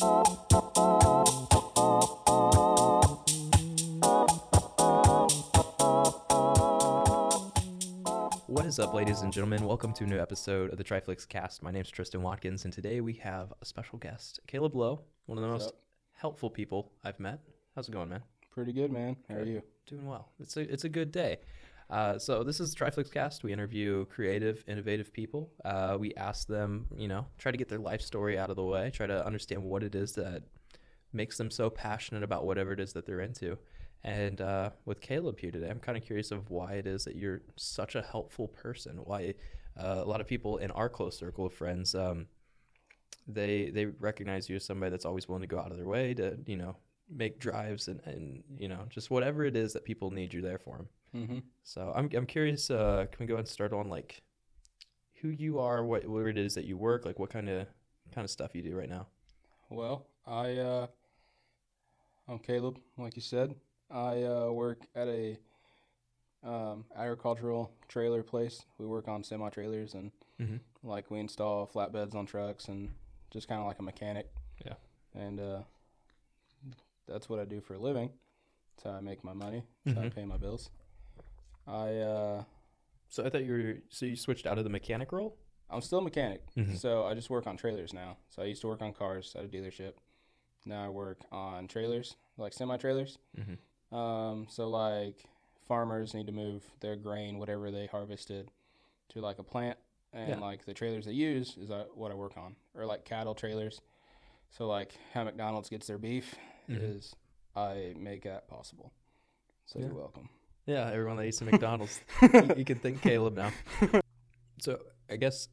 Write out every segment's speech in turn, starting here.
What is up, ladies and gentlemen? Welcome to a new episode of the Triflix Cast. My name is Tristan Watkins, and today we have a special guest, Caleb Lowe, one of the What's most up? helpful people I've met. How's it going, man? Pretty good, man. How are you? Doing well. It's a it's a good day. Uh, so this is Triflix Cast. We interview creative, innovative people. Uh, we ask them, you know, try to get their life story out of the way. Try to understand what it is that makes them so passionate about whatever it is that they're into. And uh, with Caleb here today, I'm kind of curious of why it is that you're such a helpful person. Why uh, a lot of people in our close circle of friends, um, they they recognize you as somebody that's always willing to go out of their way to, you know, make drives and, and you know just whatever it is that people need you there for them. Mm-hmm. So I'm I'm curious. Uh, can we go ahead and start on like who you are, what where it is that you work, like what kind of kind of stuff you do right now? Well, I uh, I'm Caleb, like you said. I uh, work at a um, agricultural trailer place. We work on semi trailers and Mhm. like we install flatbeds on trucks and just kind of like a mechanic. Yeah. And uh, that's what I do for a living. That's how I make my money. That's how I Mhm. pay my bills. I uh, So I thought you were so you switched out of the mechanic role. I'm still a mechanic, Mhm. so I just work on trailers now. So I used to work on cars at a dealership. Now I work on trailers, like semi trailers. Mhm. Um, so like farmers need to move their grain, whatever they harvested, to like a plant, and Yeah. like the trailers they use is uh, what I work on, or like cattle trailers. So like how McDonald's gets their beef Mhm. is I make that possible. So Yeah. you're welcome. Yeah, everyone that eats at McDonald's, you, you can thank Caleb now. So I guess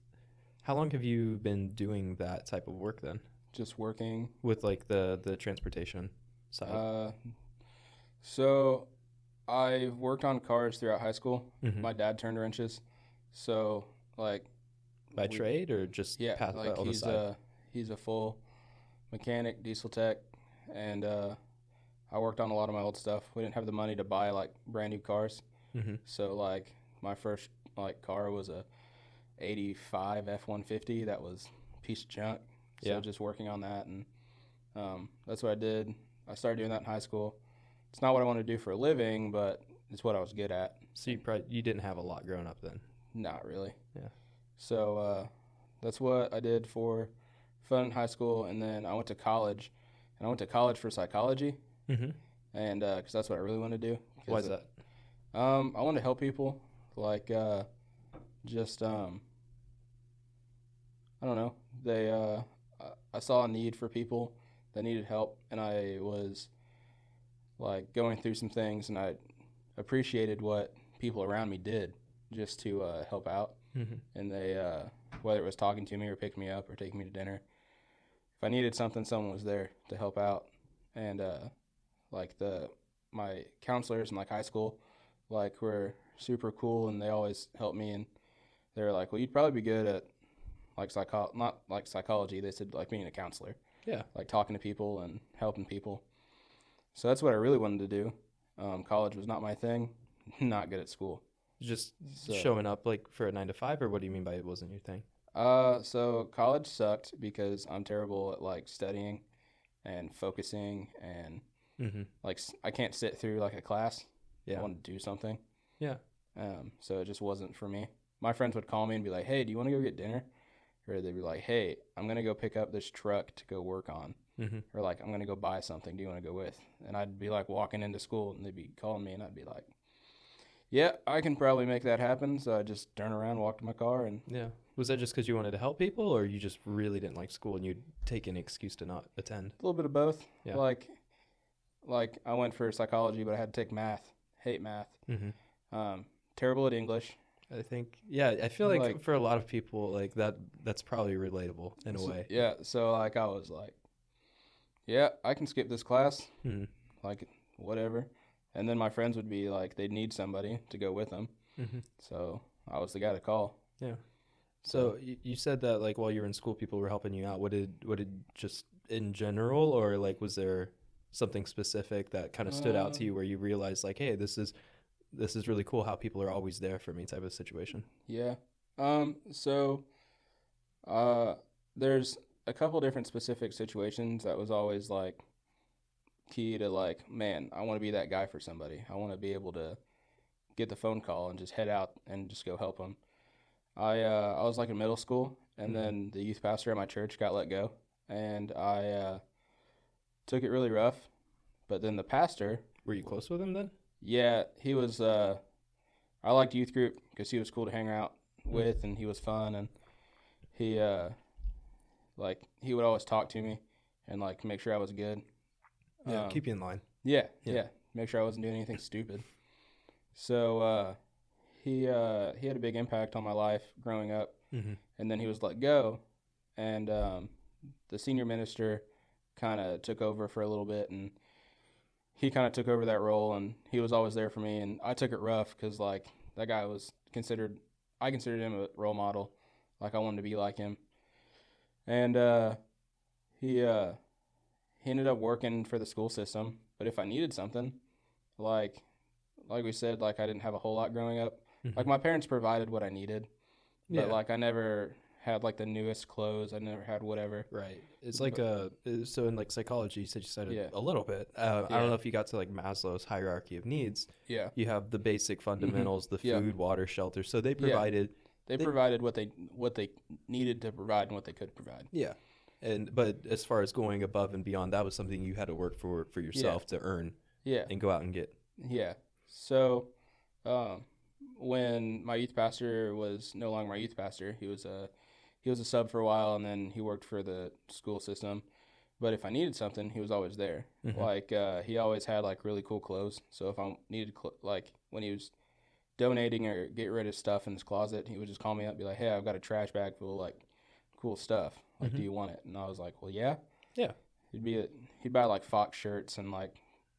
how long have you been doing that type of work then, Just working with like the the transportation side? Uh, so I worked on cars throughout high school. Mhm. My dad turned wrenches, so like By we- trade or just yeah, like he's a he's a full mechanic, diesel tech, and uh, I worked on a lot of my old stuff. We didn't have the money to buy like brand new cars, Mhm. so like my first like car was a '85 F150 that was a piece of junk. So Yeah. just working on that, and um, that's what I did. I started doing that in high school. It's not what I want to do for a living, but it's what I was good at. So you probably you didn't have a lot growing up then. Not really. Yeah. So uh, that's what I did for fun in high school, and then I went to college, and I went to college for psychology, Mm-hmm. and because that's what I really want to do. Why is that? Um, I want to help people, like uh, just um, I don't know. They uh, I- I saw a need for people that needed help, and I was like going through some things, and I appreciated what people around me did just to uh, help out. Mm-hmm. And they, uh, whether it was talking to me or picking me up or taking me to dinner, if I needed something, someone was there to help out. And uh, like the my counselors in like high school, like were super cool, and they always helped me. And they were like, "Well, you'd probably be good at like psycho, not like psychology." They said like being a counselor, Yeah. like talking to people and helping people. So that's what I really wanted to do. Um, college was not my thing. Not good at school. Just So- showing up like for a nine to five, or what do you mean by it wasn't your thing? Uh, so college sucked because I'm terrible at like studying and focusing and Mm-hmm. like I can't sit through like a class. Yeah. I want to do something. Yeah. Um, so it just wasn't for me. My friends would call me and be like, "Hey, do you want to go get dinner?" Or they'd be like, "Hey, I'm gonna go pick up this truck to go work on." Mm-hmm. Or like, "I'm gonna go buy something. Do you want to go with?" And I'd be like walking into school and they'd be calling me and I'd be like, "Yeah, I can probably make that happen." So I just turn around, walk to my car, and Yeah. Was that just because you wanted to help people, or you just really didn't like school and you'd take any excuse to not attend? A little bit of both. Yeah. Like, like I went for psychology, but I had to take math. Hate math. Mm-hmm. Um, terrible at English. I think, yeah, I feel like, Like- for a lot of people, like that, that's probably relatable in a So- way. Yeah. So like I was like, yeah, I can skip this class. Mhm. Like whatever. And then my friends would be like, they'd need somebody to go with them. Mm-hmm. So I was the guy to call. Yeah. So you, you said that like while you were in school, people were helping you out. What did, what did just in general, or like was there something specific that kind of stood out to Um, you where you realized like, hey, this is, this is really cool how people are always there for me type of situation. Yeah. Um. So, uh, there's a couple different specific situations that was always like key to like, man, I want to be that guy for somebody. I want to be able to get the phone call and just head out and just go help them. I uh, I was like in middle school, and Mhm. then the youth pastor at my church got let go, and I uh, took it really rough. But then the pastor, Were you close with him then? yeah, he was. Uh, I liked youth group because he was cool to hang out with, and he was fun, and he uh, like he would always talk to me and like make sure I was good. Yeah, Um, keep you in line. yeah, Yeah. yeah, Make sure I wasn't doing anything stupid. So uh, he uh, he had a big impact on my life growing up, Mm-hmm. and then he was let go, and um, the senior minister kind of took over for a little bit, and he kind of took over that role, and he was always there for me, and I took it rough because like that guy was considered, I considered him a role model, like I wanted to be like him, and uh, he uh, he ended up working for the school system, but if I needed something, like like we said, like I didn't have a whole lot growing up. Like my parents provided what I needed, yeah, but like I never had like the newest clothes. I never had whatever. right. It's like a so in like psychology, you said you said it Yeah. a little bit. Uh, I Yeah. don't know if you got to like Maslow's hierarchy of needs. Yeah, You have the basic fundamentals, the Mm-hmm. Yeah. food, water, shelter. So they provided they, They- provided what they what they needed to provide and what they could provide. Yeah. And but as far as going above and beyond, that was something you had to work for for yourself to earn Yeah, and go out and get. yeah. So, um, when my youth pastor was no longer my youth pastor, he was a he was a sub for a while, and then he worked for the school system. But if I needed something, he was always there. Mhm. Like uh, he always had like really cool clothes. So if I needed cl- like when he was donating or get rid of stuff in his closet, he would just call me up, and be like, "Hey, I've got a trash bag full of like cool stuff. Like, Mhm. do you want it?" And I was like, "Well, yeah." Yeah. He'd be a, he'd buy like Fox shirts and like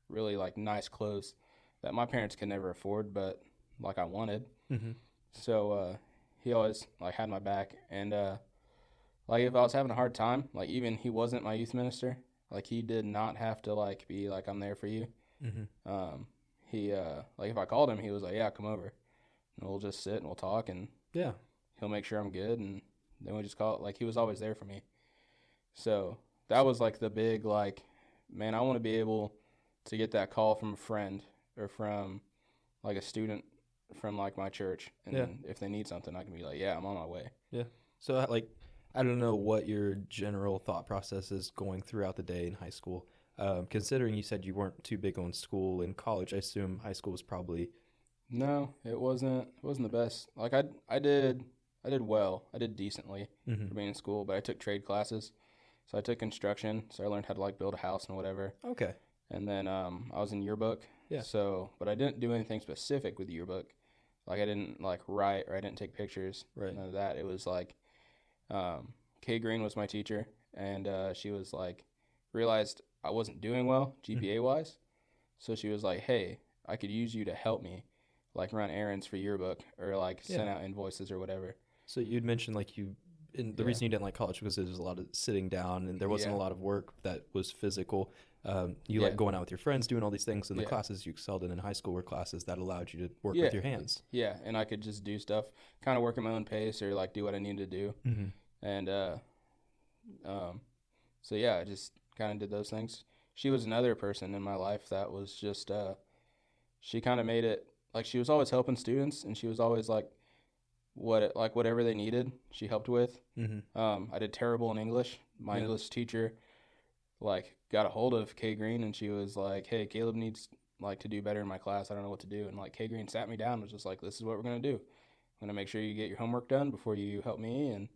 really like nice clothes that my parents could never afford, but like I wanted. Mm-hmm. So uh, he always like had my back, and uh, like if I was having a hard time, like even he wasn't my youth minister, like he did not have to like be like I'm there for you. Mm-hmm. Um, he uh, like if I called him, he was like, yeah, come over, and we'll just sit and we'll talk, and Yeah. he'll make sure I'm good, and then we just call it. Like he was always there for me. So that was like the big like, man, I want to be able to get that call from a friend or from like a student from like my church, and Yeah. if they need something, I can be like, yeah, I'm on my way. Yeah. So like, I don't know what your general thought process is going throughout the day in high school. Um, considering you said you weren't too big on school in college, I assume high school was probably No, it wasn't. It wasn't the best. Like I, I did, I did well. I did decently mm-hmm. for being in school, but I took trade classes. So I took construction, so I learned how to like build a house and whatever. okay. And then um, I was in yearbook. Yeah. So, but I didn't do anything specific with yearbook. Like I didn't like write or I didn't take pictures. Right. None of that. It was like, um, Kay Green was my teacher, and uh, she was like, realized I wasn't doing well Mm-hmm. GPA wise, so she was like, hey, I could use you to help me, like run errands for yearbook or like send out invoices or whatever. So you'd mentioned like you, and the Yeah. reason you didn't like college because there was a lot of sitting down and there wasn't Yeah. a lot of work that was physical. Um, you Yeah. like going out with your friends, doing all these things, and the Yeah. classes you excelled in in high school were classes that allowed you to work Yeah. with your hands. Yeah, and I could just do stuff, kind of work at my own pace or like do what I needed to do. Mm-hmm. and uh um so yeah i just kind of did those things she was another person in my life that was just uh she kind of made it like she was always helping students and she was always like what it, like whatever they needed she helped with Mm-hmm. um i did terrible in english my english teacher like got a hold of kay green and she was like hey caleb needs like to do better in my class i don't know what to do and like kay green sat me down and was just like this is what we're going to do i'm going to make sure you get your homework done before you help me and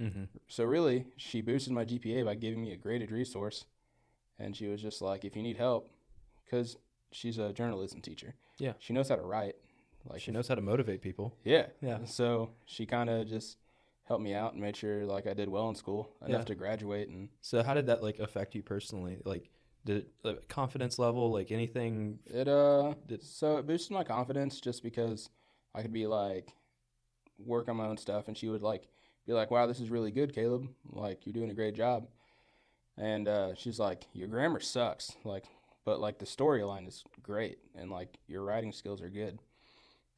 Mm-hmm. so really, she boosted my GPA by giving me a graded resource, and she was just like, "If you need help, because she's a journalism teacher, Yeah. she knows how to write. Like, She if- knows how to motivate people. yeah, Yeah. So she kind of just helped me out and made sure like I did well in school enough Yeah. to graduate. And So how did that like affect you personally? Like, did it, confidence level, like anything? it uh, Did- so it boosted my confidence just because I could be like work on my own stuff, and she would like be like, "Wow, this is really good, Caleb. Like you're doing a great job." And uh, she's like, "Your grammar sucks, like, but like the storyline is great, and like your writing skills are good."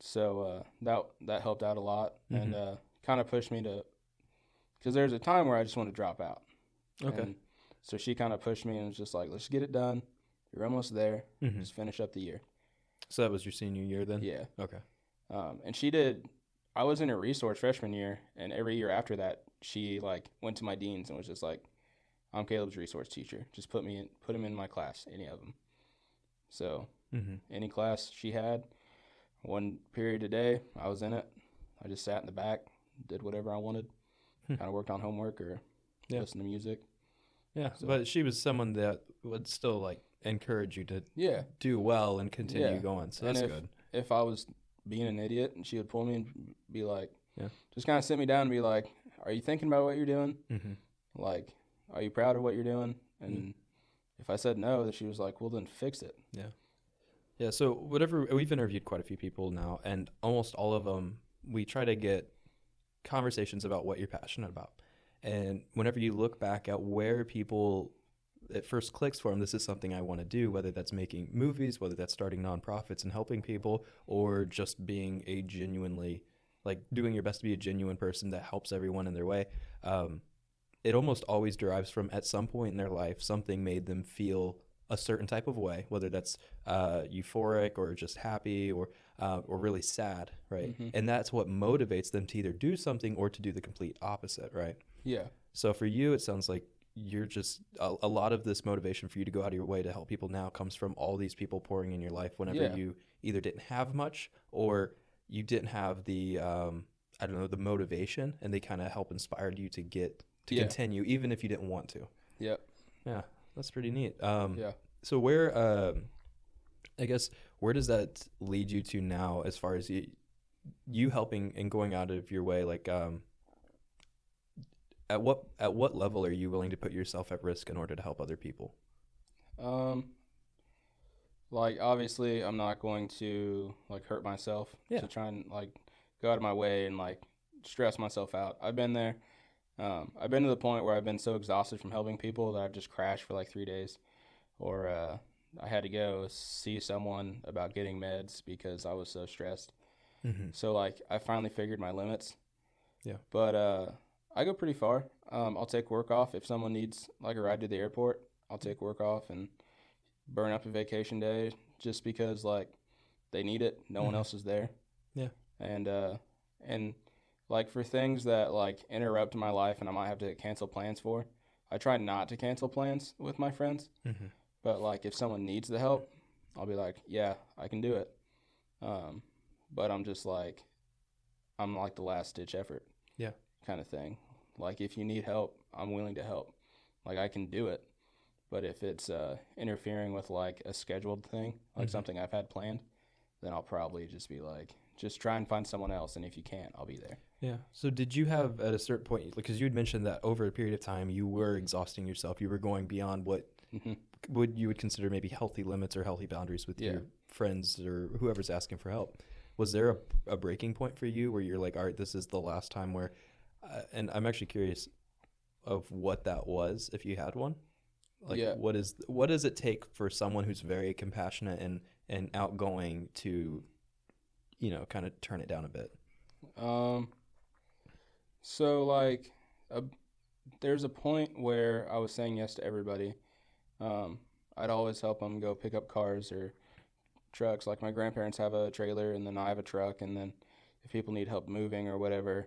So uh, that that helped out a lot, and uh, kind of pushed me to, because there's a time where I just want to drop out, Okay. And so she kind of pushed me and was just like, let's get it done. You're almost there. Mhm. Just finish up the year. So that was your senior year then. Yeah. Okay. Um, and she did. I was in her resource freshman year, and every year after that, she like went to my deans and was just like, "I'm Caleb's resource teacher. Just put me in, put him in my class, any of them." So Mm-hmm. any class she had, one period a day, I was in it. I just sat in the back, did whatever I wanted, Hmm. kind of worked on homework or Yeah. listened to music. Yeah, So- but she was someone that would still like encourage you to Yeah. do well and continue Yeah. going. So that's if- good. If I was being an idiot, and she would pull me and be like, Yeah. just kind of sit me down and be like, "Are you thinking about what you're doing?" Mm-hmm. like, are you proud of what you're doing? And Mm. if I said no, then she was like, well, then fix it. Yeah, yeah. So whatever we've interviewed quite a few people now, and almost all of them, we try to get conversations about what you're passionate about. And whenever you look back at where people it first clicks for them, this is something I want to do, whether that's making movies, whether that's starting nonprofits and helping people, or just being a genuinely like doing your best to be a genuine person that helps everyone in their way. Um, it almost always derives from at some point in their life something made them feel a certain type of way, whether that's uh, euphoric or just happy or uh, or really sad, right? Mhm. And that's what motivates them to either do something or to do the complete opposite, right? Yeah. So for you, it sounds like you're just a, a lot of this motivation for you to go out of your way to help people now comes from all these people pouring in your life whenever Yeah. you either didn't have much or you didn't have the um, I don't know the motivation, and they kind of help inspired you to get to Yeah. continue even if you didn't want to. Yep. Yeah, that's pretty neat. Um, Yeah. So where, um, I guess, where does that lead you to now, as far as you, you helping and going out of your way? Like, um, at what at what level are you willing to put yourself at risk in order to help other people? Um, like obviously, I'm not going to like hurt myself Yeah. to try and like go out of my way and like stress myself out. I've been there. Um, I've been to the point where I've been so exhausted from helping people that I've just crashed for like three days, or uh, I had to go see someone about getting meds because I was so stressed. Mm-hmm. So like I finally figured my limits. Yeah. But uh, I go pretty far. Um, I'll take work off if someone needs like a ride to the airport. I'll take work off and burn up a vacation day just because like they need it. No one Mhm. else is there. Yeah. And uh, and like for things that like interrupt my life and I might have to cancel plans for, I try not to cancel plans with my friends. Mm-hmm. But like if someone needs the help, I'll be like, yeah, I can do it. Um, but I'm just like, I'm like the last ditch effort. Yeah. Kind of thing. Like if you need help, I'm willing to help. Like I can do it. But if it's uh, interfering with like a scheduled thing, like Mhm. something I've had planned, then I'll probably just be like, just try and find someone else. And if you can't, I'll be there. Yeah. So did you have at a certain point, because you had mentioned that over a period of time you were exhausting yourself, you were going beyond what hmm would you would consider maybe healthy limits or healthy boundaries with Yeah. your friends or whoever's asking for help. Was there a, a breaking point for you where you're like, all right, this is the last time where, uh, and I'm actually curious of what that was if you had one. Like, Yeah. what is what does it take for someone who's very compassionate and and outgoing to, you know, kind of turn it down a bit? Um, so like, a, there's a point where I was saying yes to everybody. Um, I'd always help them go pick up cars or trucks. Like my grandparents have a trailer, and then I have a truck, and then if people need help moving or whatever,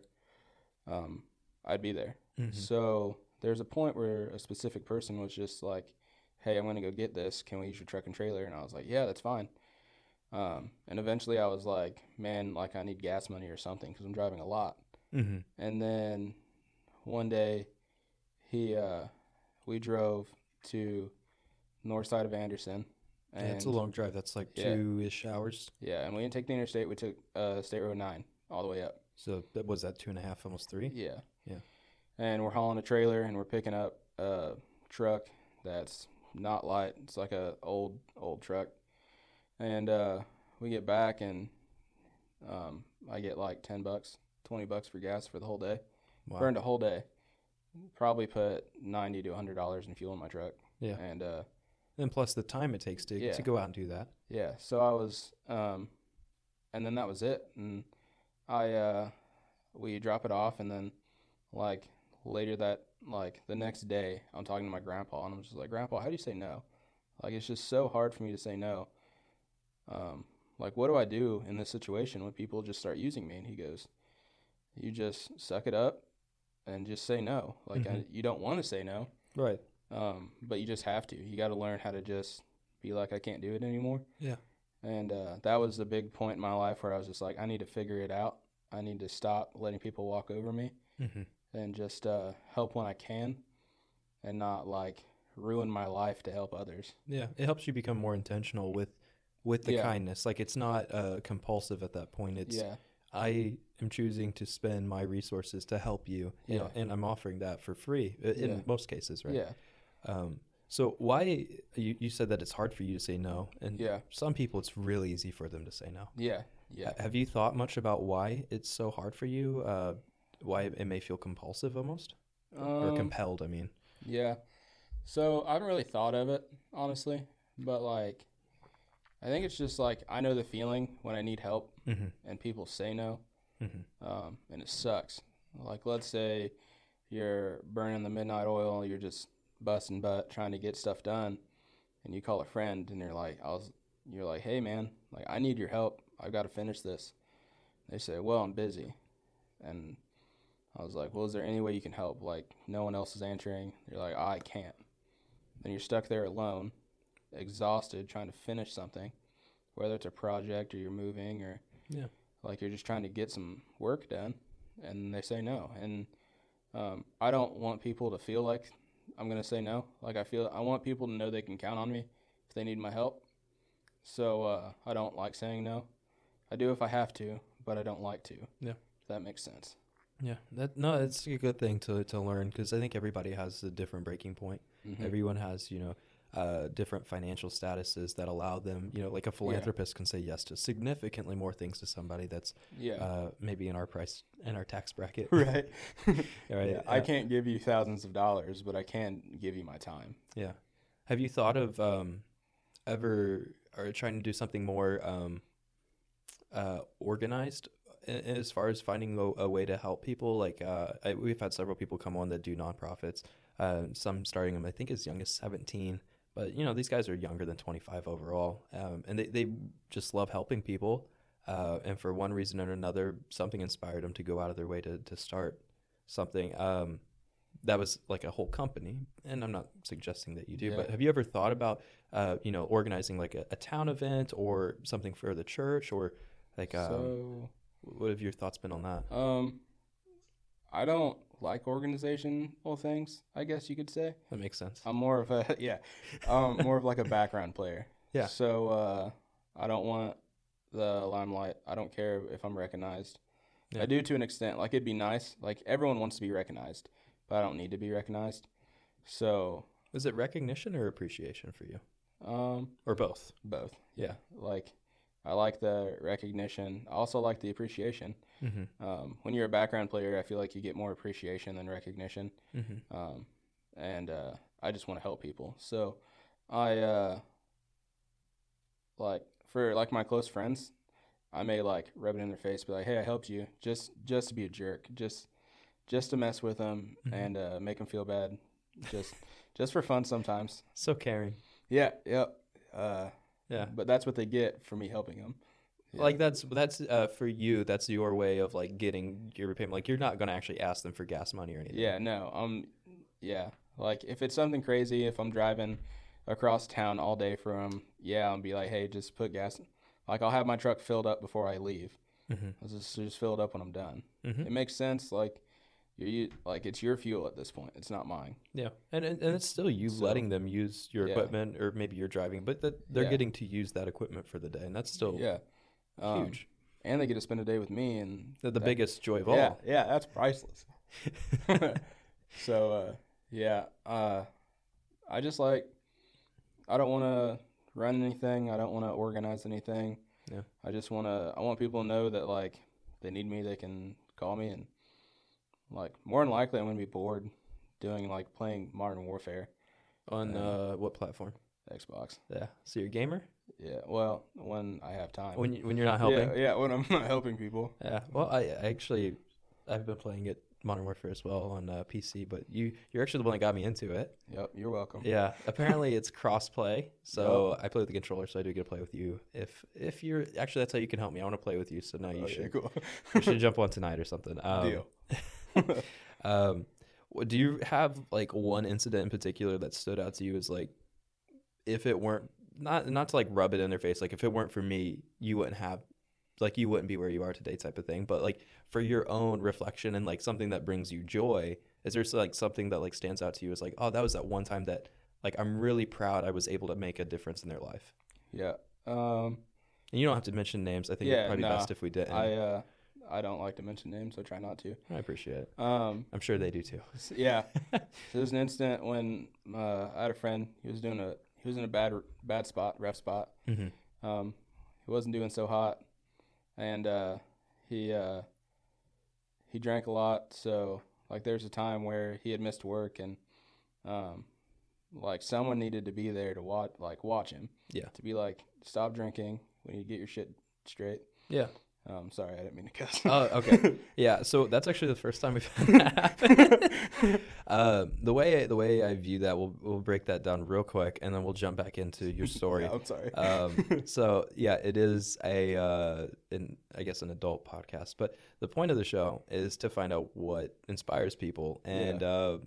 um, I'd be there. Mm-hmm. So there's a point where a specific person was just like, "Hey, I'm gonna go get this. Can we use your truck and trailer?" And I was like, "Yeah, that's fine." Um, and eventually, I was like, "Man, like I need gas money or something because I'm driving a lot." Mm-hmm. And then one day, he uh, we drove to north side of Anderson, Yeah, and it's a long drive. That's like Yeah. two ish hours. yeah, and we didn't take the interstate. We took uh, State Road Nine all the way up. So that was that two and a half, almost three. Yeah. Yeah. And we're hauling a trailer and we're picking up a truck that's not light. It's like a old old truck. And uh, we get back and um, I get like ten bucks, twenty bucks for gas for the whole day. Wow. Burned a whole day. Probably put ninety to hundred dollars in fuel in my truck. Yeah. And uh, And plus the time it takes to Yeah. to go out and do that. yeah, so I was, um, and then that was it. And I, uh, we drop it off, and then like later that like the next day, I'm talking to my grandpa, and I'm just like, Grandpa, how do you say no? Like it's just so hard for me to say no. Um, like what do I do in this situation when people just start using me? And he goes, You just suck it up and just say no. Like I, Mhm. you don't want to say no, Right. um, but you just have to. You got to learn how to just be like, I can't do it anymore. Yeah. And uh, that was the big point in my life where I was just like, I need to figure it out. I need to stop letting people walk over me Mm-hmm. and just uh, help when I can and not like ruin my life to help others. Yeah, it helps you become more intentional with with the Yeah. kindness. Like it's not uh, compulsive at that point. It's yeah. I am choosing to spend my resources to help you, you know, and I'm offering that for free in Yeah. most cases, right? Yeah. Um, so why you, you said that it's hard for you to say no, and Yeah. some people it's really easy for them to say no. Yeah. Yeah. Have you thought much about why it's so hard for you? Uh, why it may feel compulsive almost, or Um, compelled? I mean, Yeah. So I haven't really thought of it, honestly. But like I think it's just like I know the feeling when I need help mm-hmm. and people say no. Mm-hmm. Um, and it sucks. Like let's say you're burning the midnight oil, you're just busting butt trying to get stuff done and you call a friend and you're like I was you're like, Hey man, like I need your help. I've got to finish this. They say, Well, I'm busy and I was like, Well, is there any way you can help? Like no one else is answering. You're like, I can't. Then you're stuck there alone, exhausted, trying to finish something, whether it's a project or you're moving or Yeah. like you're just trying to get some work done, and they say no. And um, I don't want people to feel like I'm gonna say no. Like I feel I want people to know they can count on me if they need my help. So uh, I don't like saying no. I do if I have to, but I don't like to. Yeah. If that makes sense. Yeah, that no, it's a good thing to to learn because I think everybody has a different breaking point. Mhm. Everyone has, you know, uh, different financial statuses that allow them, you know, like a philanthropist can say yes to significantly more things to somebody that's yeah. uh, maybe in our price in our tax bracket. right. right. Yeah, I can't give you thousands of dollars, but I can give you my time. Yeah. Have you thought of um, ever or trying to do something more um, uh, organized as far as finding a, a way to help people? Like uh, I, we've had several people come on that do nonprofits. Uh, some starting them, I think, as young as seventeen. But you know, these guys are younger than twenty five overall, um, and they they just love helping people. Uh, and for one reason or another, something inspired them to go out of their way to to start something. Um, that was like a whole company and i'm not suggesting that you do Yeah. but have you ever thought about uh, you know organizing like a, a town event or something for the church or like um, so what have your thoughts been on that Um, I don't like organizational things. I guess you could say. that makes sense I'm more of a yeah, um, more of like a background player. Yeah. So uh, I don't want the limelight. I don't care if I'm recognized. Yeah. I do to an extent. Like it'd be nice. Like everyone wants to be recognized, but I don't need to be recognized. So is it recognition or appreciation for you um, or both both. yeah Like I like the recognition. I also like the appreciation. mm-hmm. Um, when you're a background player, I feel like you get more appreciation than recognition. Mm-hmm. um, and uh, I just want to help people. So I uh, like for like my close friends, I may like rub it in their face, be like, "Hey, I helped you," just just to be a jerk, just just to mess with them Mhm. and uh, make them feel bad, just just for fun sometimes. so caring Yeah, yep. Uh, yeah but that's what they get for me helping them. Yeah. like that's that's uh, for you that's your way of like getting your repayment like you're not going to actually ask them for gas money or anything Yeah, no. Um yeah. Like if it's something crazy, if I'm driving across town all day from yeah, I'll be like, "Hey, just put gas." Like I'll have my truck filled up before I leave. mm-hmm. I'll just just fill it up when I'm done. Mm-hmm. It makes sense like you like it's your fuel at this point. It's not mine. Yeah, and and, and it's still you So- letting them use your Yeah. equipment, or maybe you're driving, but that they're Yeah. getting to use that equipment for the day, and that's still yeah. Um, huge. And they get to spend a day with me and The, the that- biggest joy of all. Yeah, yeah, that's priceless. so uh yeah, uh I just like I don't want to run anything. I don't want to organize anything. Yeah. I just want to I want people to know that like they need me, they can call me and like more than likely I'm going to be bored doing like playing Modern Warfare On Yeah. uh, what platform? Xbox. Yeah. So you're a gamer Yeah, well, when I have time. when you, when you're not helping. Yeah, yeah, when I'm not helping people. Yeah. Well, I, I actually I've been playing it Modern Warfare as well on uh, PC, but you you're actually the one that got me into it. Yep, you're welcome. Yeah, apparently it's cross-play, so I play with the controller, so I do get to play with you. If if you're actually that's how you can help me. I want to play with you, so now you Oh, yeah, should cool. you should jump on tonight or something. Um, Deal. um, do you have like one incident in particular that stood out to you as like, if it weren't not not to like rub it in their face, like if it weren't for me, you wouldn't have, like you wouldn't be where you are today, type of thing. But like for your own reflection and like something that brings you joy, is there like something that like stands out to you as like, oh, that was that one time that like I'm really proud I was able to make a difference in their life. Yeah. Um, And you don't have to mention names. I think Yeah, it'd probably nah. be best if we didn't. I uh, I don't like to mention names, so try not to. I appreciate it. Um, I'm sure they do too. yeah. so there was an incident when uh, I had a friend. He was doing a he was in a bad bad spot, rough spot. Mm-hmm. Um, he wasn't doing so hot, and uh, he uh, he drank a lot. So like, there's a time where he had missed work, and um, like someone needed to be there to watch, like watch him. Yeah. To be like, stop drinking. We need to get your shit straight. Yeah. Um, sorry, I didn't mean to cuss. Oh, okay. Yeah, so that's actually the first time we've had that happen. uh, the way the way I view that, we'll we'll break that down real quick, and then we'll jump back into your story. Yeah, I'm sorry. um, so yeah, it is a uh, an, I guess an adult podcast, but the point of the show is to find out what inspires people, and uh,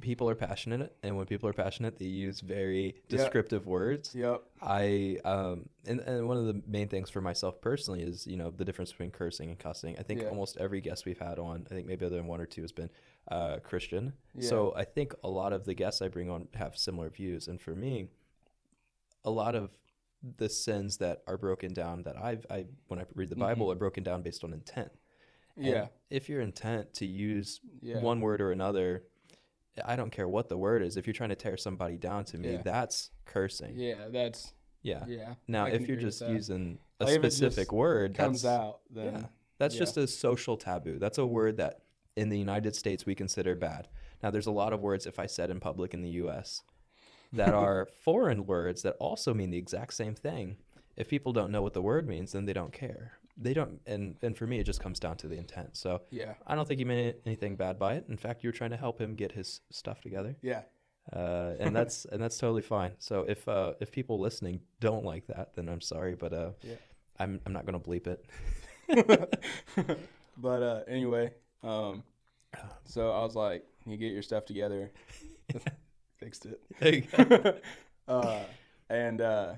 people are passionate, and when people are passionate, they use very descriptive words. yep. I um and, and one of the main things for myself personally is you know the difference between cursing and cussing. I think Yeah. almost every guest we've had on, I think maybe other than one or two has been uh, Christian. Yeah. So I think a lot of the guests I bring on have similar views, and for me, a lot of the sins that are broken down that I've I when I read the Bible are broken down based on intent. And Yeah. if your intent to use Yeah. one word or another, I don't care what the word is. If you're trying to tear somebody down to me, Yeah. that's cursing. Yeah, that's Yeah. yeah. Now, I if you're just using a Like, specific word, comes that's, out, then yeah, that's yeah. just a social taboo. That's a word that in the United States we consider bad. Now, there's a lot of words if I said in public in the U.S. that are foreign words that also mean the exact same thing. If people don't know what the word means, then they don't care. They don't, and and for me, it just comes down to the intent. So yeah, I don't think he meant anything bad by it. In fact, you were trying to help him get his stuff together yeah, uh, and that's and that's totally fine. So if uh, if people listening don't like that, then I'm sorry, but uh, Yeah. I'm I'm not gonna bleep it. but uh, anyway, um, so I was like, "You get your stuff together." Fixed it. Uh, and uh,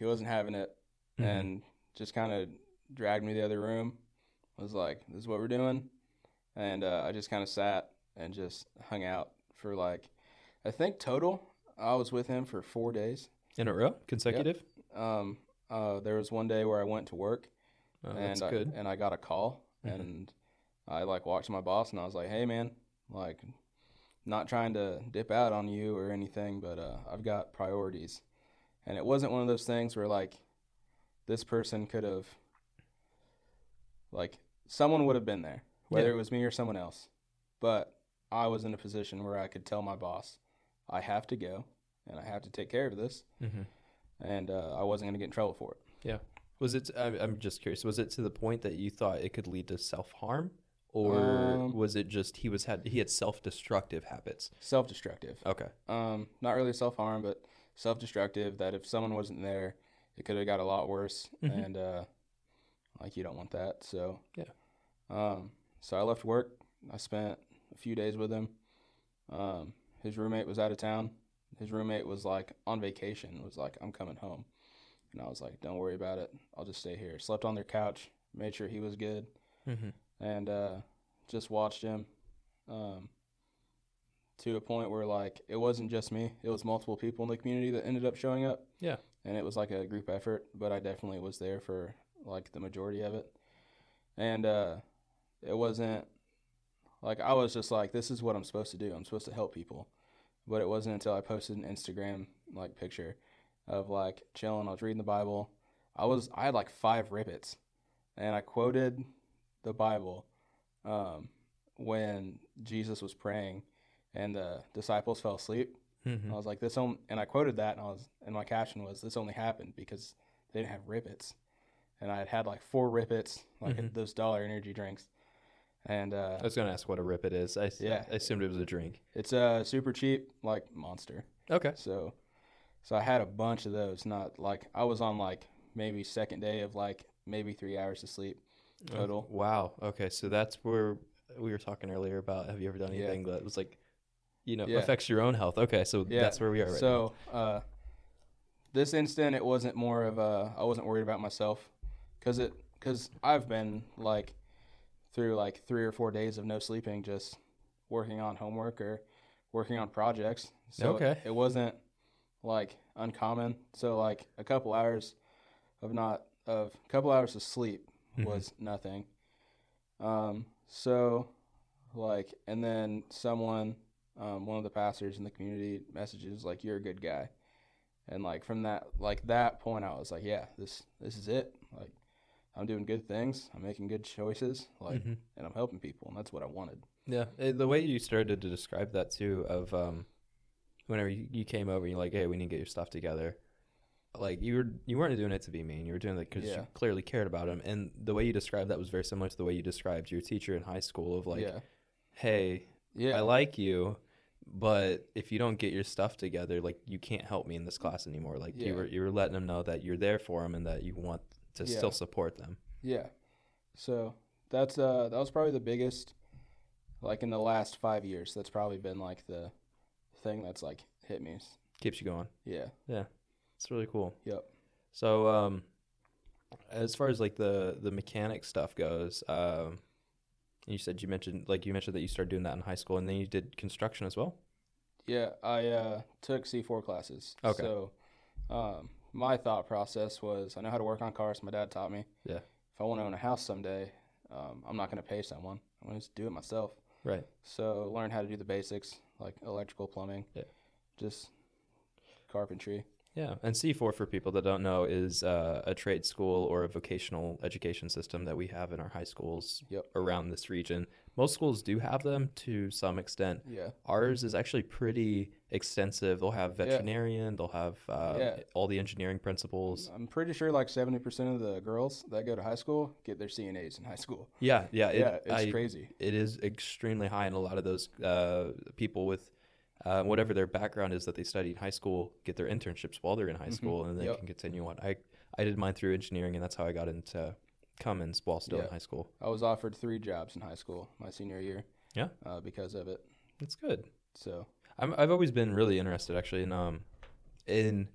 he wasn't having it, Mhm. and just kind of dragged me to the other room. Was like, "This is what we're doing," and uh, I just kind of sat and just hung out for like, I think total I was with him for four days. In a row, consecutive. Um, uh, there was one day where I went to work Oh, and that's I, good. and I got a call Mhm. and I like walked to my boss and I was like, "Hey man, like not trying to dip out on you or anything, but uh, I've got priorities." And it wasn't one of those things where like this person could have like someone would have been there, whether Yeah. it was me or someone else. But I was in a position where I could tell my boss, "I have to go and I have to take care of this." hmm And uh, I wasn't going to get in trouble for it. Yeah. Was it? I'm, just curious. Was it to the point that you thought it could lead to self harm, or Um, was it just he was had he had self destructive habits? Self-destructive. Okay. Um, not really self harm, but self destructive. That if someone wasn't there, it could have got a lot worse, Mhm. and uh, like you don't want that. So Yeah. Um, so I left work. I spent a few days with him. Um, his roommate was out of town. His roommate was like on vacation. Was like, I'm coming home, and I was like, Don't worry about it. I'll just stay here. Slept on their couch. Made sure he was good, Mm-hmm. and uh, just watched him. Um, to a point where like it wasn't just me; it was multiple people in the community that ended up showing up. Yeah. and it was like a group effort, but I definitely was there for like the majority of it, and uh, it wasn't like I was just like, this is what I'm supposed to do. I'm supposed to help people, but it wasn't until I posted an Instagram like picture of like chilling. I was reading the Bible. I was I had like five Rip Its, and I quoted the Bible um, when Jesus was praying and the disciples fell asleep. Mm-hmm. I was like, this only, and I quoted that, and I was, and my caption was, this only happened because they didn't have Rip Its, and I had had like four Rip Its, like Mhm. those dollar energy drinks, and uh, I was gonna ask what a rip it is. I, s- Yeah. I assumed it was a drink. it's uh, super cheap, like Monster. Okay. So, so I had a bunch of those. Not like I was on like maybe second day of like maybe three hours of sleep total. Wow. Okay, so that's where we were talking earlier about. Have you ever done Yeah. anything that was like, you know, Yeah. affects your own health? Okay, so Yeah. that's where we are right so, uh, this instant, it wasn't more of a. I wasn't worried about myself, cause it, cause I've been like through like three or four days of no sleeping, just working on homework or working on projects. So Okay. it wasn't like uncommon. So like a couple hours of not of a couple hours of sleep Mhm. was nothing. Um, so like, and then someone, um, one of the pastors in the community messages like, "You're a good guy," and like from that, like that point, I was like, "Yeah, this this is it. Like, I'm doing good things. I'm making good choices. Like, Mhm. and I'm helping people, and that's what I wanted." Yeah, eh, the way you started to describe that too, of um, whenever you, you came over, you're like, "Hey, we need to get your stuff together." Like you were, you weren't doing it to be mean. You were doing it because Yeah. you clearly cared about him. And the way you described that was very similar to the way you described your teacher in high school. Of like, yeah, "Hey, yeah, I like you, but if you don't get your stuff together, like you can't help me in this class anymore." Like you were, you were letting them know that you're there for them and that you want to Yeah. still support them. yeah. So that's uh that was probably the biggest, like in the last five years. That's probably been like the thing that's like hit me. Keeps you going. Yeah. Yeah. It's really cool. Yep. So, um, as far as like the the mechanic stuff goes, um, you said you mentioned like you mentioned that you started doing that in high school, and then you did construction as well. Yeah, I uh, took C4 classes. Okay. So, um, my thought process was I know how to work on cars. My dad taught me. Yeah. If I want to own a house someday, um, I'm not going to pay someone. I'm going to just do it myself. Right. So, learn how to do the basics like electrical, plumbing. Yeah. Just carpentry. Yeah, and C4 for people that don't know is uh, a trade school or a vocational education system that we have in our high schools Yep. around this region. Most schools do have them to some extent. Yeah. Ours is actually pretty extensive. They'll have Yeah. veterinarian, they'll have uh, Yeah. all the engineering principles. I'm pretty sure like 70% of the girls that go to high school get their CNAs in high school. Yeah, yeah, it, yeah, it's I- crazy. it is extremely high, and a lot of those uh, people with uh, whatever their background is that they study in high school get their internships while they're in high Mhm. school, and they Yep. can continue on. I I did mine through engineering, and that's how I got into Cummins while still in high school. I was offered three jobs in high school my senior year. Yeah. Uh, because of it. It's good. So, I'm, I've always been really interested, actually, in um, in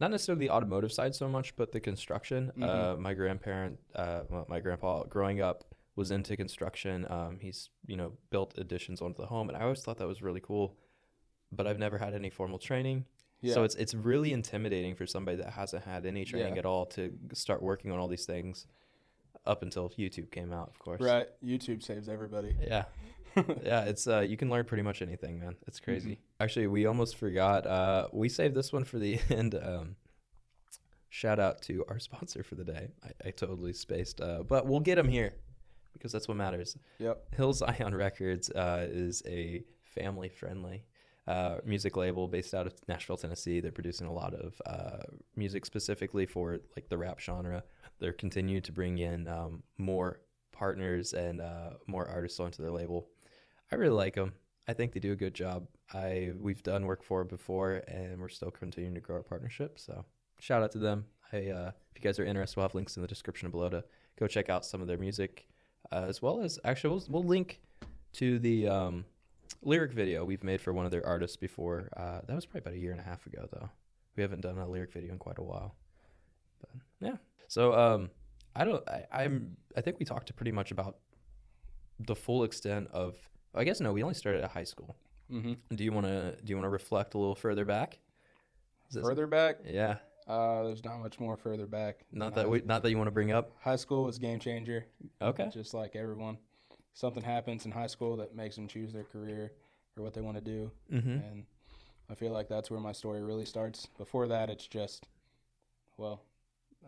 not necessarily the automotive side so much, but the construction. Mhm. Uh, my grandparent, uh, well, my grandpa, growing up, was into construction. Um, he's you know built additions onto the home, and I always thought that was really cool. But I've never had any formal training, yeah. so it's it's really intimidating for somebody that hasn't had any training Yeah. at all to start working on all these things. Up until YouTube came out, of course. right. YouTube saves everybody. Yeah. yeah, it's uh you can learn pretty much anything, man. It's crazy. Actually, we almost forgot. Uh we saved this one for the end. Um shout out to our sponsor for the day. I, I totally spaced. Uh but we'll get them here because that's what matters. Yep. Hills Ion Records uh is a family friendly uh, music label based out of Nashville, Tennessee. They're producing a lot of uh, music specifically for like the rap genre. They're continuing to bring in um, more partners and uh, more artists onto their label. I really like them. I think they do a good job. I we've done work for before, and we're still continuing to grow our partnership. So shout out to them. I, uh, if you guys are interested, we'll have links in the description below to go check out some of their music, uh, as well as actually we'll, we'll link to the um, lyric video we've made for one of their artists before. Uh, that was probably about a year and a half ago, though. We haven't done a lyric video in quite a while. But yeah. So um, I don't. I, I'm. I think we talked to pretty much about the full extent of. I guess no. We only started at high school. hmm Do you want to? Do you want to reflect a little further back? Further back, Yeah. uh, there's not much more further back. Not that we. Not that you want to bring up. High school was game changer. Okay. Just like everyone, something happens in high school that makes them choose their career or what they want to do, Mm-hmm. and I feel like that's where my story really starts. Before that, it's just, well,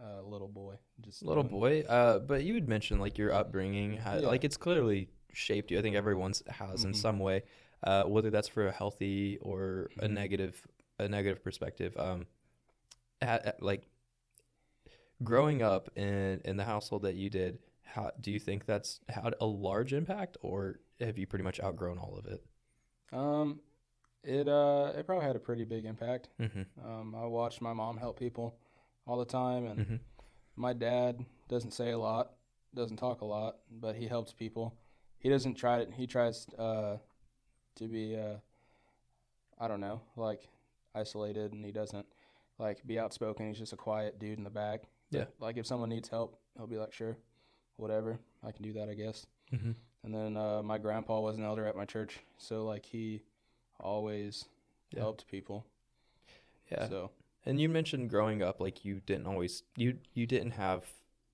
a little boy, just Little boy. Uh, but you had mentioned like your upbringing. How, Yeah. Like it's clearly shaped you. I think everyone's has in Mhm. some way. Uh, whether that's for a healthy or a Mhm. negative, a negative perspective. Um, like growing up in in the household that you did, How do you think that's had a large impact, or have you pretty much outgrown all of it? Um, it uh, it probably had a pretty big impact. Mm-hmm. Um, I watched my mom help people all the time, and Mm-hmm. my dad doesn't say a lot, doesn't talk a lot, but he helps people. He doesn't try it. He tries uh, to be, uh, I don't know, like isolated, and he doesn't like be outspoken. He's just a quiet dude in the back. But, Yeah. Like if someone needs help, he'll be like, "Sure, whatever, I can do that, I guess." Mm-hmm. And then uh, my grandpa was an elder at my church, so like he always Yeah. helped people. Yeah. So And you mentioned growing up, like you didn't always you you didn't have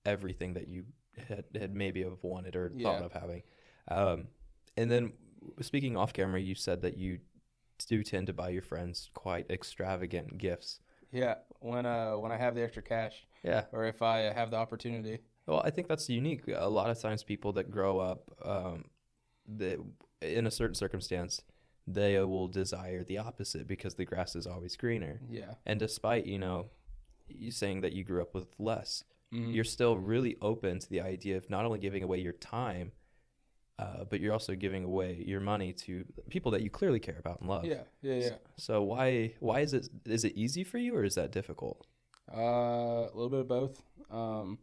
everything that you had, had maybe have wanted or thought of having. Um, and then speaking off camera, you said that you do tend to buy your friends quite extravagant gifts. yeah, when uh when I have the extra cash, Yeah. or if I have the opportunity, Well, I think that's unique. A lot of times, people that grow up um, that in a certain circumstance, they will desire the opposite because the grass is always greener. yeah, And despite you know, you saying that you grew up with less, Mhm. you're still really open to the idea of not only giving away your time, uh, but you're also giving away your money to people that you clearly care about and love. yeah, yeah, yeah. So why why is it is it easy for you or is that difficult? Uh, a little bit of both. Um,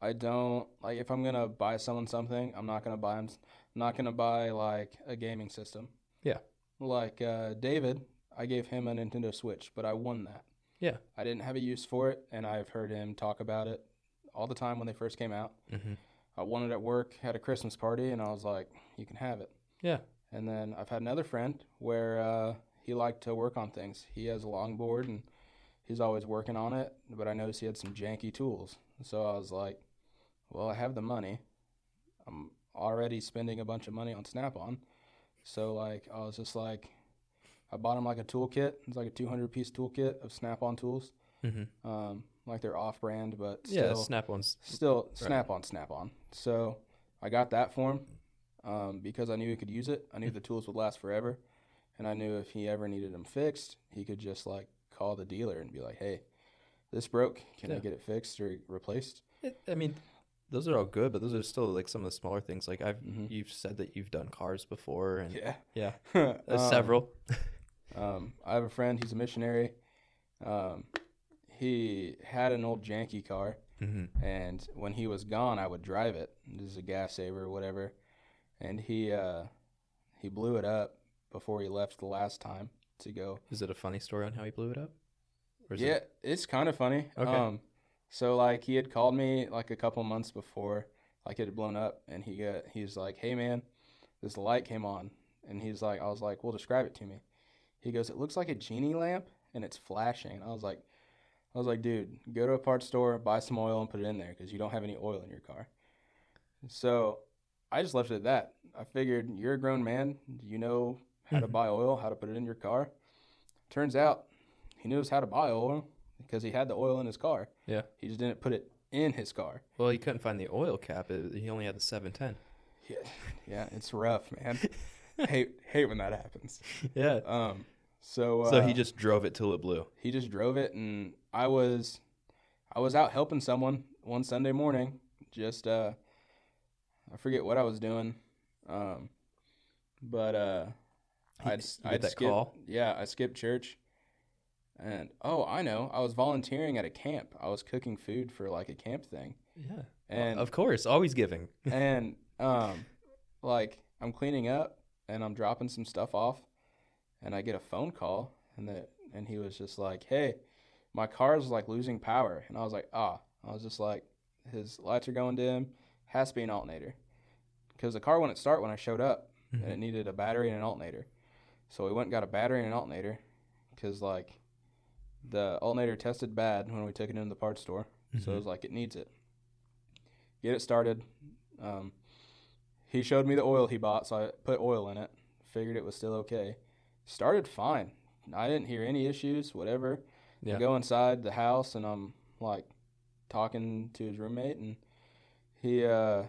I don't like if I'm gonna buy someone something, I'm not gonna buy them. I'm not gonna buy like a gaming system. Yeah. Like uh, David, I gave him a Nintendo Switch, but I won that. Yeah. I didn't have a use for it, and I've heard him talk about it all the time when they first came out. Mm-hmm. I won it at work, had a Christmas party, and I was like, "You can have it." Yeah. And then I've had another friend where uh, he liked to work on things. He has a longboard and he's always working on it, but I noticed he had some janky tools. So I was like, well, I have the money. I'm already spending a bunch of money on Snap on. So, like, I was just like, I bought him like a toolkit. It's like a 200 piece toolkit of Snap on tools. Mm-hmm. Um, like they're off brand, but Yeah, still, snap ones. still snap on snap on so i got that for him um, because i knew he could use it i knew the tools would last forever and i knew if he ever needed them fixed he could just like call the dealer and be like hey this broke can i get it fixed or replaced It, I mean, those are all good, but those are still like some of the smaller things. Like I've Mhm. you've said that you've done cars before, and yeah yeah, Um, several. um, i have a friend he's a missionary um, he had an old janky car mm-hmm. and when he was gone, I would drive it. This is a gas saver or whatever. And he uh, he blew it up before he left the last time to go. Is it a funny story on how he blew it up? Or is yeah, it- it's kind of funny. Okay. Um, so like he had called me like a couple months before, like it had blown up, and he got he's like, "Hey man, this light came on," and he's like, "I was like, well, describe it to me." He goes, "It looks like a genie lamp, and it's flashing." And I was like, "I was like, dude, go to a parts store, buy some oil, and put it in there because you don't have any oil in your car." So I just left it at that. I figured you're a grown man, you know how to Mhm. buy oil, how to put it in your car. Turns out he knows how to buy oil because he had the oil in his car. Yeah. He just didn't put it in his car. Well, he couldn't find the oil cap. It, he only had the 710. Yeah, yeah, it's rough, man. hate hate when that happens. Yeah. Um, so uh, so he just drove it till it blew. he just drove it, and I was I was out helping someone one Sunday morning. Just uh, I forget what I was doing, um, but uh, I'd I'd that skip, call? Yeah, I skipped church, and oh, I know, I was volunteering at a camp. I was cooking food for like a camp thing, Yeah. and of course, always giving. and um, like I'm cleaning up and I'm dropping some stuff off, and I get a phone call, and that and he was just like, "Hey, my car's like losing power," and I was like, "Ah," I was just like, "His lights are going dim. Has to be an alternator," because the car wouldn't start when I showed up, and it needed a battery and an alternator. So we went and got a battery and an alternator, because like the alternator tested bad when we took it into the parts store. So it was like, it needs it. Get it started. Um, he showed me the oil he bought, so I put oil in it. Figured it was still okay. Started fine. I didn't hear any issues, whatever. Yeah. I go inside the house and I'm like talking to his roommate, and he, uh,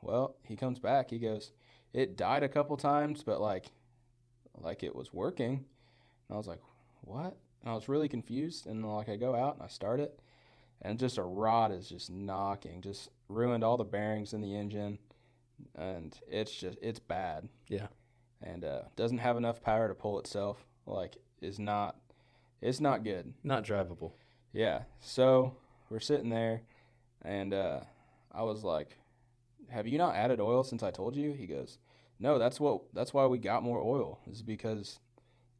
well, he comes back. He goes, it died a couple times, but like, like it was working. And I was like, what? I was really confused. And like I go out and I start it, and just a rod is just knocking, just ruined all the bearings in the engine, and it's just it's bad. Yeah. and uh, doesn't have enough power to pull itself. Like is not, it's not good. Not drivable. Yeah. So we're sitting there, and uh, I was like, "Have you not added oil since I told you?" He goes, "No, that's what that's why we got more oil is because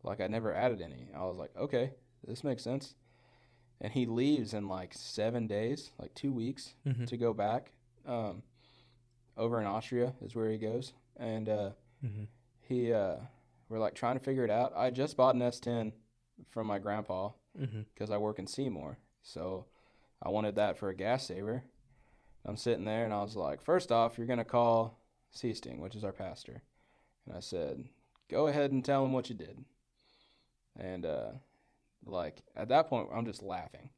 like I never added any." I was like, "Okay, this makes sense." And he leaves in like seven days, like two weeks, Mm-hmm. to go back. Um, over in Austria is where he goes, and uh, Mm-hmm. he uh, we're like trying to figure it out. I just bought an S10 from my grandpa Mm-hmm. because I work in Seymour. So I wanted that for a gas saver. I'm sitting there and I was like, first off, you're going to call Seasting, which is our pastor. And I said, go ahead and tell him what you did. And, uh, like, at that point, I'm just laughing.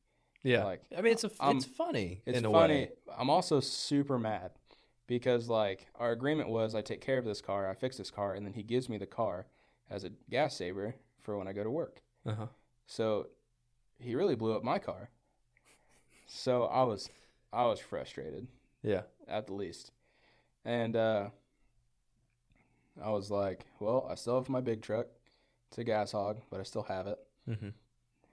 Yeah. Like, I mean, it's a, I'm- it's funny It's in a funny. way. I'm also super mad because, like, our agreement was I take care of this car, I fix this car, and then he gives me the car as a gas saver for when I go to work. Uh huh. So he really blew up my car. So I was I was frustrated Yeah. at the least. And uh I was like, well, I still have my big truck. It's a gas hog, but I still have it. Mm-hmm.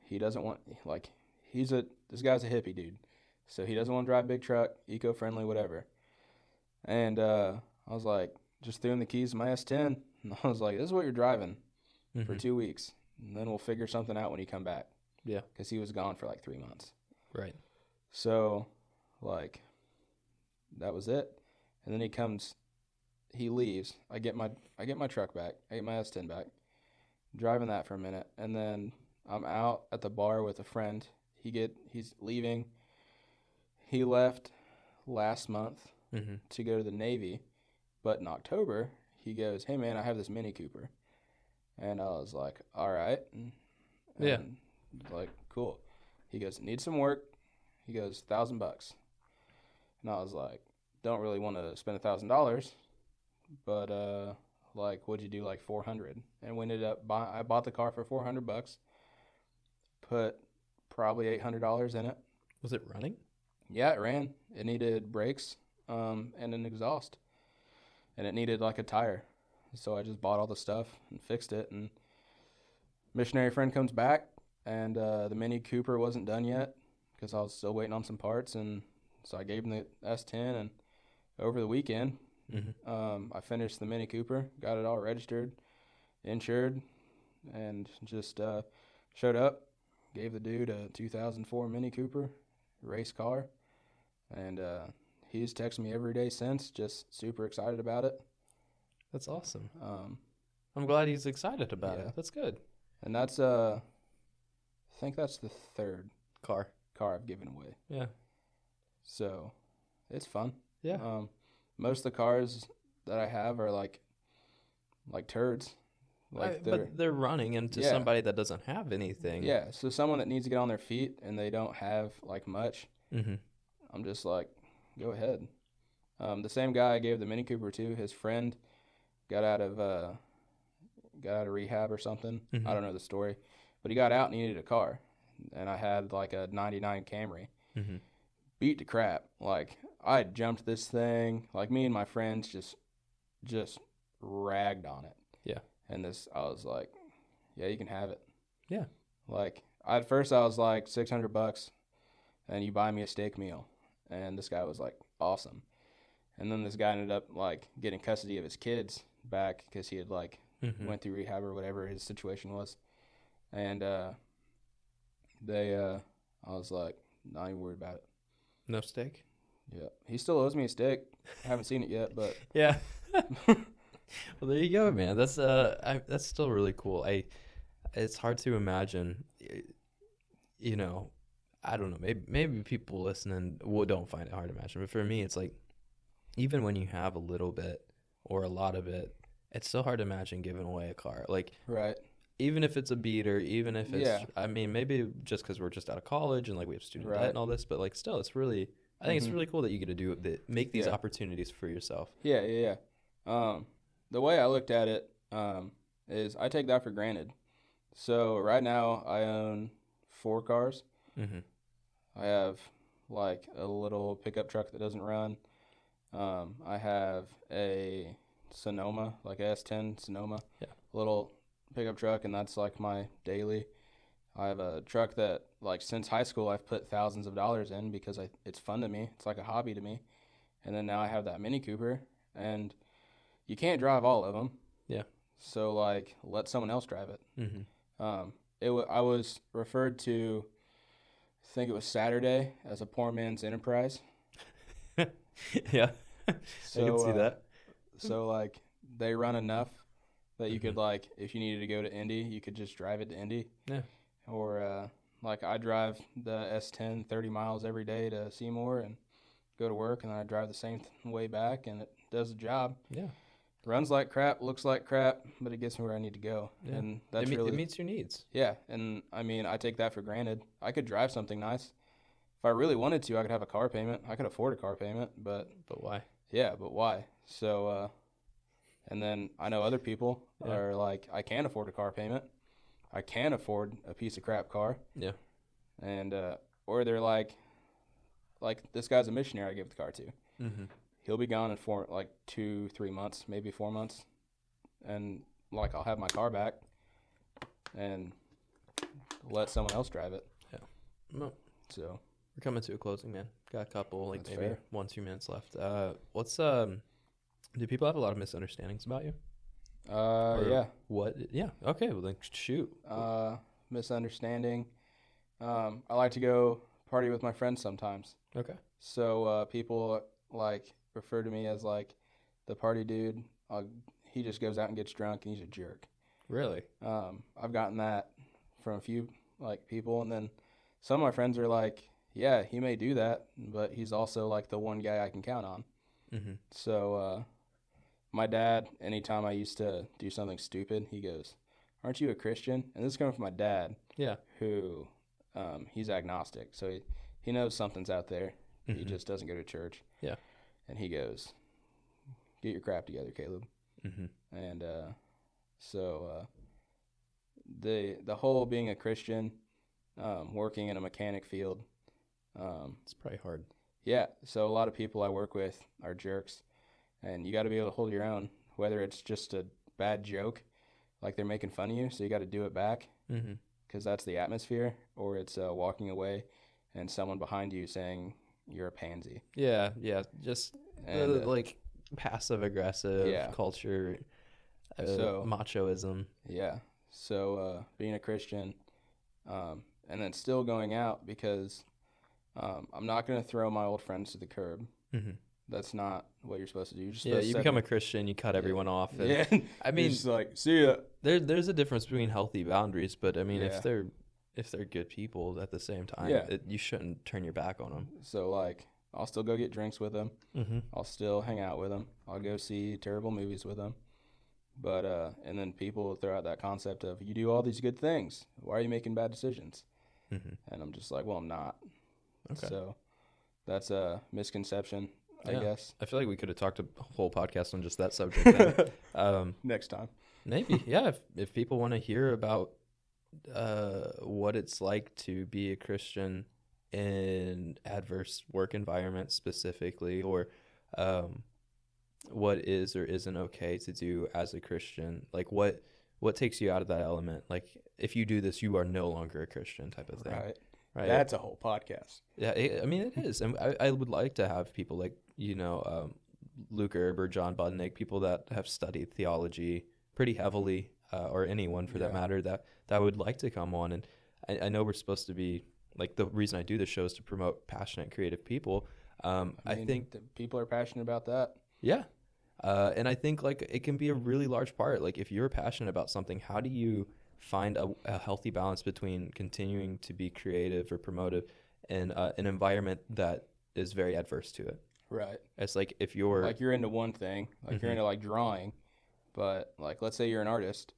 He doesn't want like he's a this guy's a hippie dude. So he doesn't want to drive a big truck, eco-friendly whatever. And uh I was like just threw him the keys to my S10 and I was like, this is what you're driving for Mhm. 2 weeks. And then we'll figure something out when you come back. Yeah. Cuz he was gone for like 3 months. Right. So, like, that was it. And then he comes, he leaves. I get my I get my truck back. I get my S10 back. Driving that for a minute, and then I'm out at the bar with a friend. He get he's leaving. He left last month Mm-hmm. to go to the Navy, but in October he goes, "Hey man, I have this Mini Cooper," and I was like, "All right." And, Yeah. Like cool. He goes, "Need some work." He goes, thousand bucks," and I was like, "Don't really want to spend a thousand dollars, but uh, like, would you do like four hundred? And we ended up buy. I bought the car for four hundred bucks. Put probably eight hundred dollars in it. Was it running? Yeah, it ran. It needed brakes um, and an exhaust, and it needed like a tire. So I just bought all the stuff and fixed it. And missionary friend comes back, and uh, the Mini Cooper wasn't done yet because I was still waiting on some parts. And so I gave him the S10, and over the weekend, Mm-hmm. um, I finished the Mini Cooper, got it all registered, insured, and just uh, showed up. Gave the dude a 2004 Mini Cooper race car, and uh, he's texted me every day since, just super excited about it. That's awesome. Um, I'm glad he's excited about Yeah. it. That's good. and that's uh, I think that's the third Car. car I've given away. Yeah. So it's fun. Yeah. Um, most of the cars that I have are like like turds. Like they're but they're running into Yeah. somebody that doesn't have anything. yeah. So someone that needs to get on their feet and they don't have like much. Mm-hmm. I'm just like, go ahead. Um, the same guy I gave the Mini Cooper to, his friend got out of uh, got out of rehab or something. Mhm. I don't know the story, but he got out and he needed a car, and I had like a '99 Camry, Mm-hmm. beat to crap. Like I jumped this thing, like me and my friends just just ragged on it. Yeah. And this, I was like, yeah, you can have it. Yeah. Like at first, I was like six hundred bucks, and you buy me a steak meal, and this guy was like awesome, and then this guy ended up like getting custody of his kids back because he had like Mm-hmm. went through rehab or whatever his situation was, and uh, they, uh, I was like, not even worried about it. No steak. Yeah, he still owes me a stick. I haven't seen it yet, but Yeah. well, there you go, man. That's uh, I, that's still really cool. I, it's hard to imagine. You know, I don't know. Maybe maybe people listening will don't find it hard to imagine, but for me, it's like, even when you have a little bit or a lot of it, it's so hard to imagine giving away a car. Like right, even if it's a beater, even if it's, Yeah. I mean, maybe just because we're just out of college and like we have student debt and all this, but like still, it's really, I think it's Mhm. really cool that you get to do that, make these Yeah. opportunities for yourself. yeah, yeah, yeah. Um, the way I looked at it um, is I take that for granted. So right now I own four cars. Mm-hmm. I have like a little pickup truck that doesn't run. Um, I have a Sonoma, like a S10 Sonoma, Yeah. little pickup truck, and that's like my daily. I have a truck that, like, since high school, I've put thousands of dollars in because I, it's fun to me. It's like a hobby to me. And then now I have that Mini Cooper, and you can't drive all of them. Yeah. So, like, let someone else drive it. Mm-hmm. Um, it w- I was referred to, I think it was Saturday, as a poor man's enterprise. yeah, So, I can see uh, that. So like they run enough that you could Mhm. like if you needed to go to Indy, you could just drive it to Indy. Yeah. Or uh, like I drive the S10 30 miles every day to Seymour and go to work, and then I drive the same th- way back, and it does the job. Yeah, Runs like crap, looks like crap, but it gets me where I need to go, Yeah. and that's it, me- really it meets your needs. yeah. And I mean, I take that for granted. I could drive something nice. If I really wanted to, I could have a car payment. I could afford a car payment, but But why? yeah, but why? So, uh, and then I know other people Yeah. are like, I can't afford a car payment. I can afford a piece of crap car. Yeah. And, uh, or they're like, like this guy's a missionary I give the car to. Mm-hmm. He'll be gone in four, like two, three months, maybe four months. And like, I'll have my car back and let someone else drive it. Yeah. No, So, we're coming to a closing, man. Got a couple, like maybe fair. one, two minutes left. Uh, what's um? Do people have a lot of misunderstandings about you? Uh, Or- yeah. What? Yeah. Okay. Well, then shoot. uh, misunderstanding. Um, I like to go party with my friends sometimes. Okay. So uh, people like refer to me as like the party dude. Uh, he just goes out and gets drunk and he's a jerk. Really? Um, I've gotten that from a few like people, and then some of my friends are like, "Yeah, he may do that, but he's also like the one guy I can count on." Mm-hmm. So uh, my dad, anytime I used to do something stupid, he goes, "Aren't you a Christian?" And this is coming from my dad Yeah. who um, he's agnostic, so he, he knows something's out there. He Mhm. just doesn't go to church. Yeah. And he goes, "Get your crap together, Caleb." Mm-hmm. And uh, so uh, the the whole being a Christian, um, working in a mechanic field, um, It's probably hard. yeah. So a lot of people I work with are jerks, and you got to be able to hold your own. Whether it's just a bad joke, like they're making fun of you, so you got to do it back Mm-hmm. because that's the atmosphere, or it's uh, walking away and someone behind you saying you're a pansy. Yeah. Yeah. Just And uh, like passive aggressive Yeah. culture, uh, So- machoism. yeah, so uh, being a Christian, um, and then still going out because um, I'm not going to throw my old friends to the curb. Mm-hmm. That's not what you're supposed to do. Yeah. You become a Christian, you cut everyone off. and- yeah. I mean, You're like see ya. there there's a difference between healthy boundaries, but I mean, Yeah. if they're if they're good people at the same time, Yeah. it, you shouldn't turn your back on them. So like, I'll still go get drinks with them. Mm-hmm. I'll still hang out with them. I'll go see terrible movies with them. But uh, and then people throw out that concept of you do all these good things. Why are you making bad decisions? Mm-hmm. And I'm just like, well, I'm not. Okay. So that's a misconception, I Yeah. guess. I feel like we could have talked a whole podcast on just that subject. then. um, Next time. maybe, yeah. If if people want to hear about uh, what it's like to be a Christian in adverse work environments specifically, or um, what is or isn't okay to do as a Christian, like what what takes you out of that element? Like if you do this, you are no longer a Christian type of thing, Right. Right? That's a whole podcast. Yeah, it, I mean it is, and I, I would like to have people like you know um, Luke Erb or John Budnick, people that have studied theology pretty heavily, uh, or anyone for that matter that that would like to come on. And I, I know we're supposed to be like the reason I do this show is to promote passionate, creative people. Um, I, mean, think that people are passionate about that. yeah. Uh, and I think like it can be a really large part. Like if you're passionate about something, how do you find a, a healthy balance between continuing to be creative or promotive in uh, an environment that is very adverse to it? Right. It's like if you're Like you're into one thing, like you're Mhm. into like drawing, but like let's say you're an artist,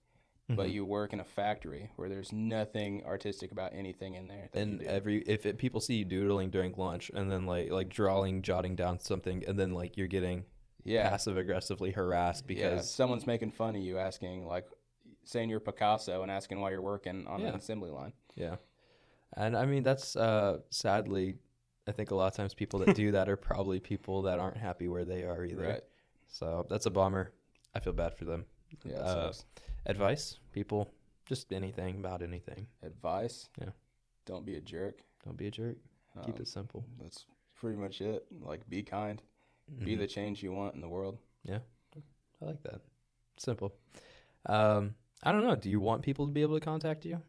but Mhm. you work in a factory where there's nothing artistic about anything in there. And every if it, people see you doodling during lunch and then like like drawing, jotting down something, and then like you're getting yeah, passive aggressively harassed yeah, because someone's making fun of you, asking like saying you're Picasso and asking why you're working on Yeah. an assembly line. Yeah. And I mean that's uh sadly I think a lot of times people that do that are probably people that aren't happy where they are either. Right. So that's a bummer. I feel bad for them. Yeah. Uh, Advice, people, just anything about anything. advice. Yeah. Don't be a jerk. Don't be a jerk. Keep Um, it simple. That's pretty much it. Like, be kind. Be Mhm. the change you want in the world. Yeah. I like that. Simple. Um, I don't know. Do you want people to be able to contact you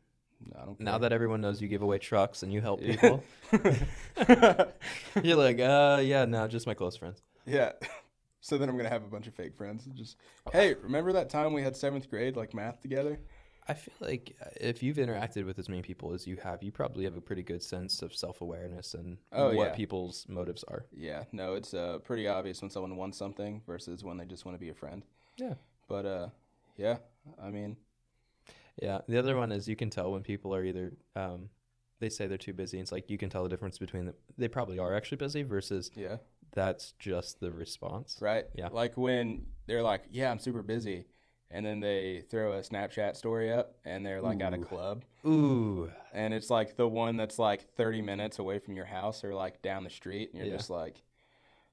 No, I don't. now that everyone knows you give away trucks and you help people? You're like, uh, yeah, no, just my close friends. yeah. So then I'm gonna have a bunch of fake friends. and Just hey, remember that time we had seventh grade like math together? I feel like uh, if you've interacted with as many people as you have, you probably have a pretty good sense of self awareness and Oh, what yeah. people's motives are. Yeah. No, it's uh pretty obvious when someone wants something versus when they just want to be a friend. Yeah. But uh, yeah. I mean, Yeah. The other one is you can tell when people are either um, they say they're too busy. It's like you can tell the difference between them. They probably are actually busy versus yeah. that's just the response. Right. Yeah. Like when they're like, "Yeah, I'm super busy," and then they throw a Snapchat story up, and they're like at a club, Ooh. and it's like the one that's like 30 minutes away from your house or like down the street, and you're Yeah. just like,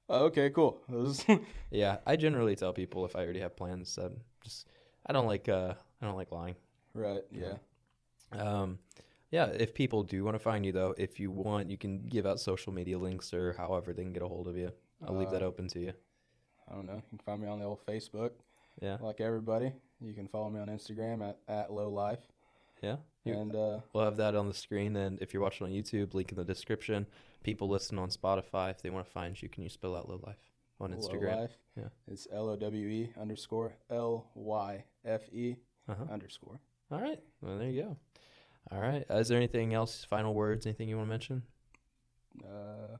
oh, "Okay, cool." Yeah. I generally tell people if I already have plans that just I don't like uh I don't like lying. right. Yeah. Um, yeah, if people do want to find you, though, if you want, you can give out social media links or however they can get a hold of you. I'll leave that Uh, open to you. I don't know. You can find me on the old Facebook, Yeah, like everybody. You can follow me on Instagram at at low life, yeah. You- and uh, we'll have that on the screen, and if you're watching on YouTube, link in the description. People listen on Spotify if they want to find you, can you spell out Low Life on Instagram? Low Life. Yeah. It's L O W E underscore L Y F E Uh-huh. underscore. All right, well there you go. All right, uh, is there anything else? Final words? Anything you want to mention? Uh,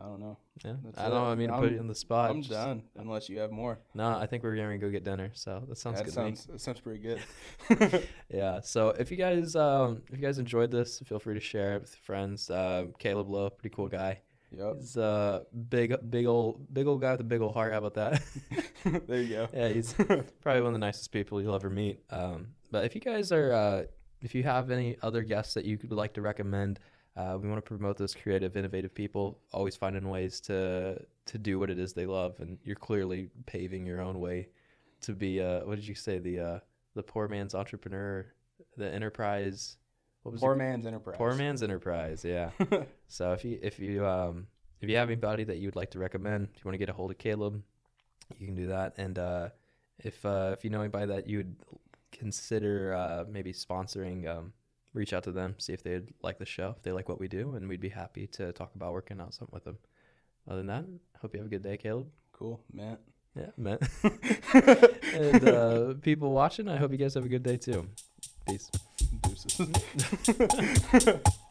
I don't know. Yeah, That's I don't. it. I mean to put you I'm- on the spot. I'm just- done unless you have more. No, I think we're going to go get dinner. So that sounds that good. sounds that sounds pretty good. Yeah. So if you guys um if you guys enjoyed this, feel free to share it with friends. Uh, Caleb Lowe, pretty cool guy. Yep. He's a big big old big old guy with a big old heart. How about that? there you go. yeah, he's probably one of the nicest people you'll ever meet. Um, but if you guys are uh, if you have any other guests that you would like to recommend, uh, we want to promote those creative, innovative people. Always finding ways to to do what it is they love, and you're clearly paving your own way to be. Uh, what did you say? The uh, the poor man's entrepreneur, the enterprise. Poor man's enterprise. Poor man's enterprise. Yeah. So if you if you um if you have anybody that you would like to recommend, if you want to get a hold of Caleb, you can do that. And uh, if uh, if you know anybody that you would consider uh, maybe sponsoring, um, reach out to them, see if they'd like the show, if they like what we do, and we'd be happy to talk about working out something with them. Other than that, hope you have a good day, Caleb. cool, man. Yeah, man. and uh, people watching, I hope you guys have a good day too. Peace. Deuces.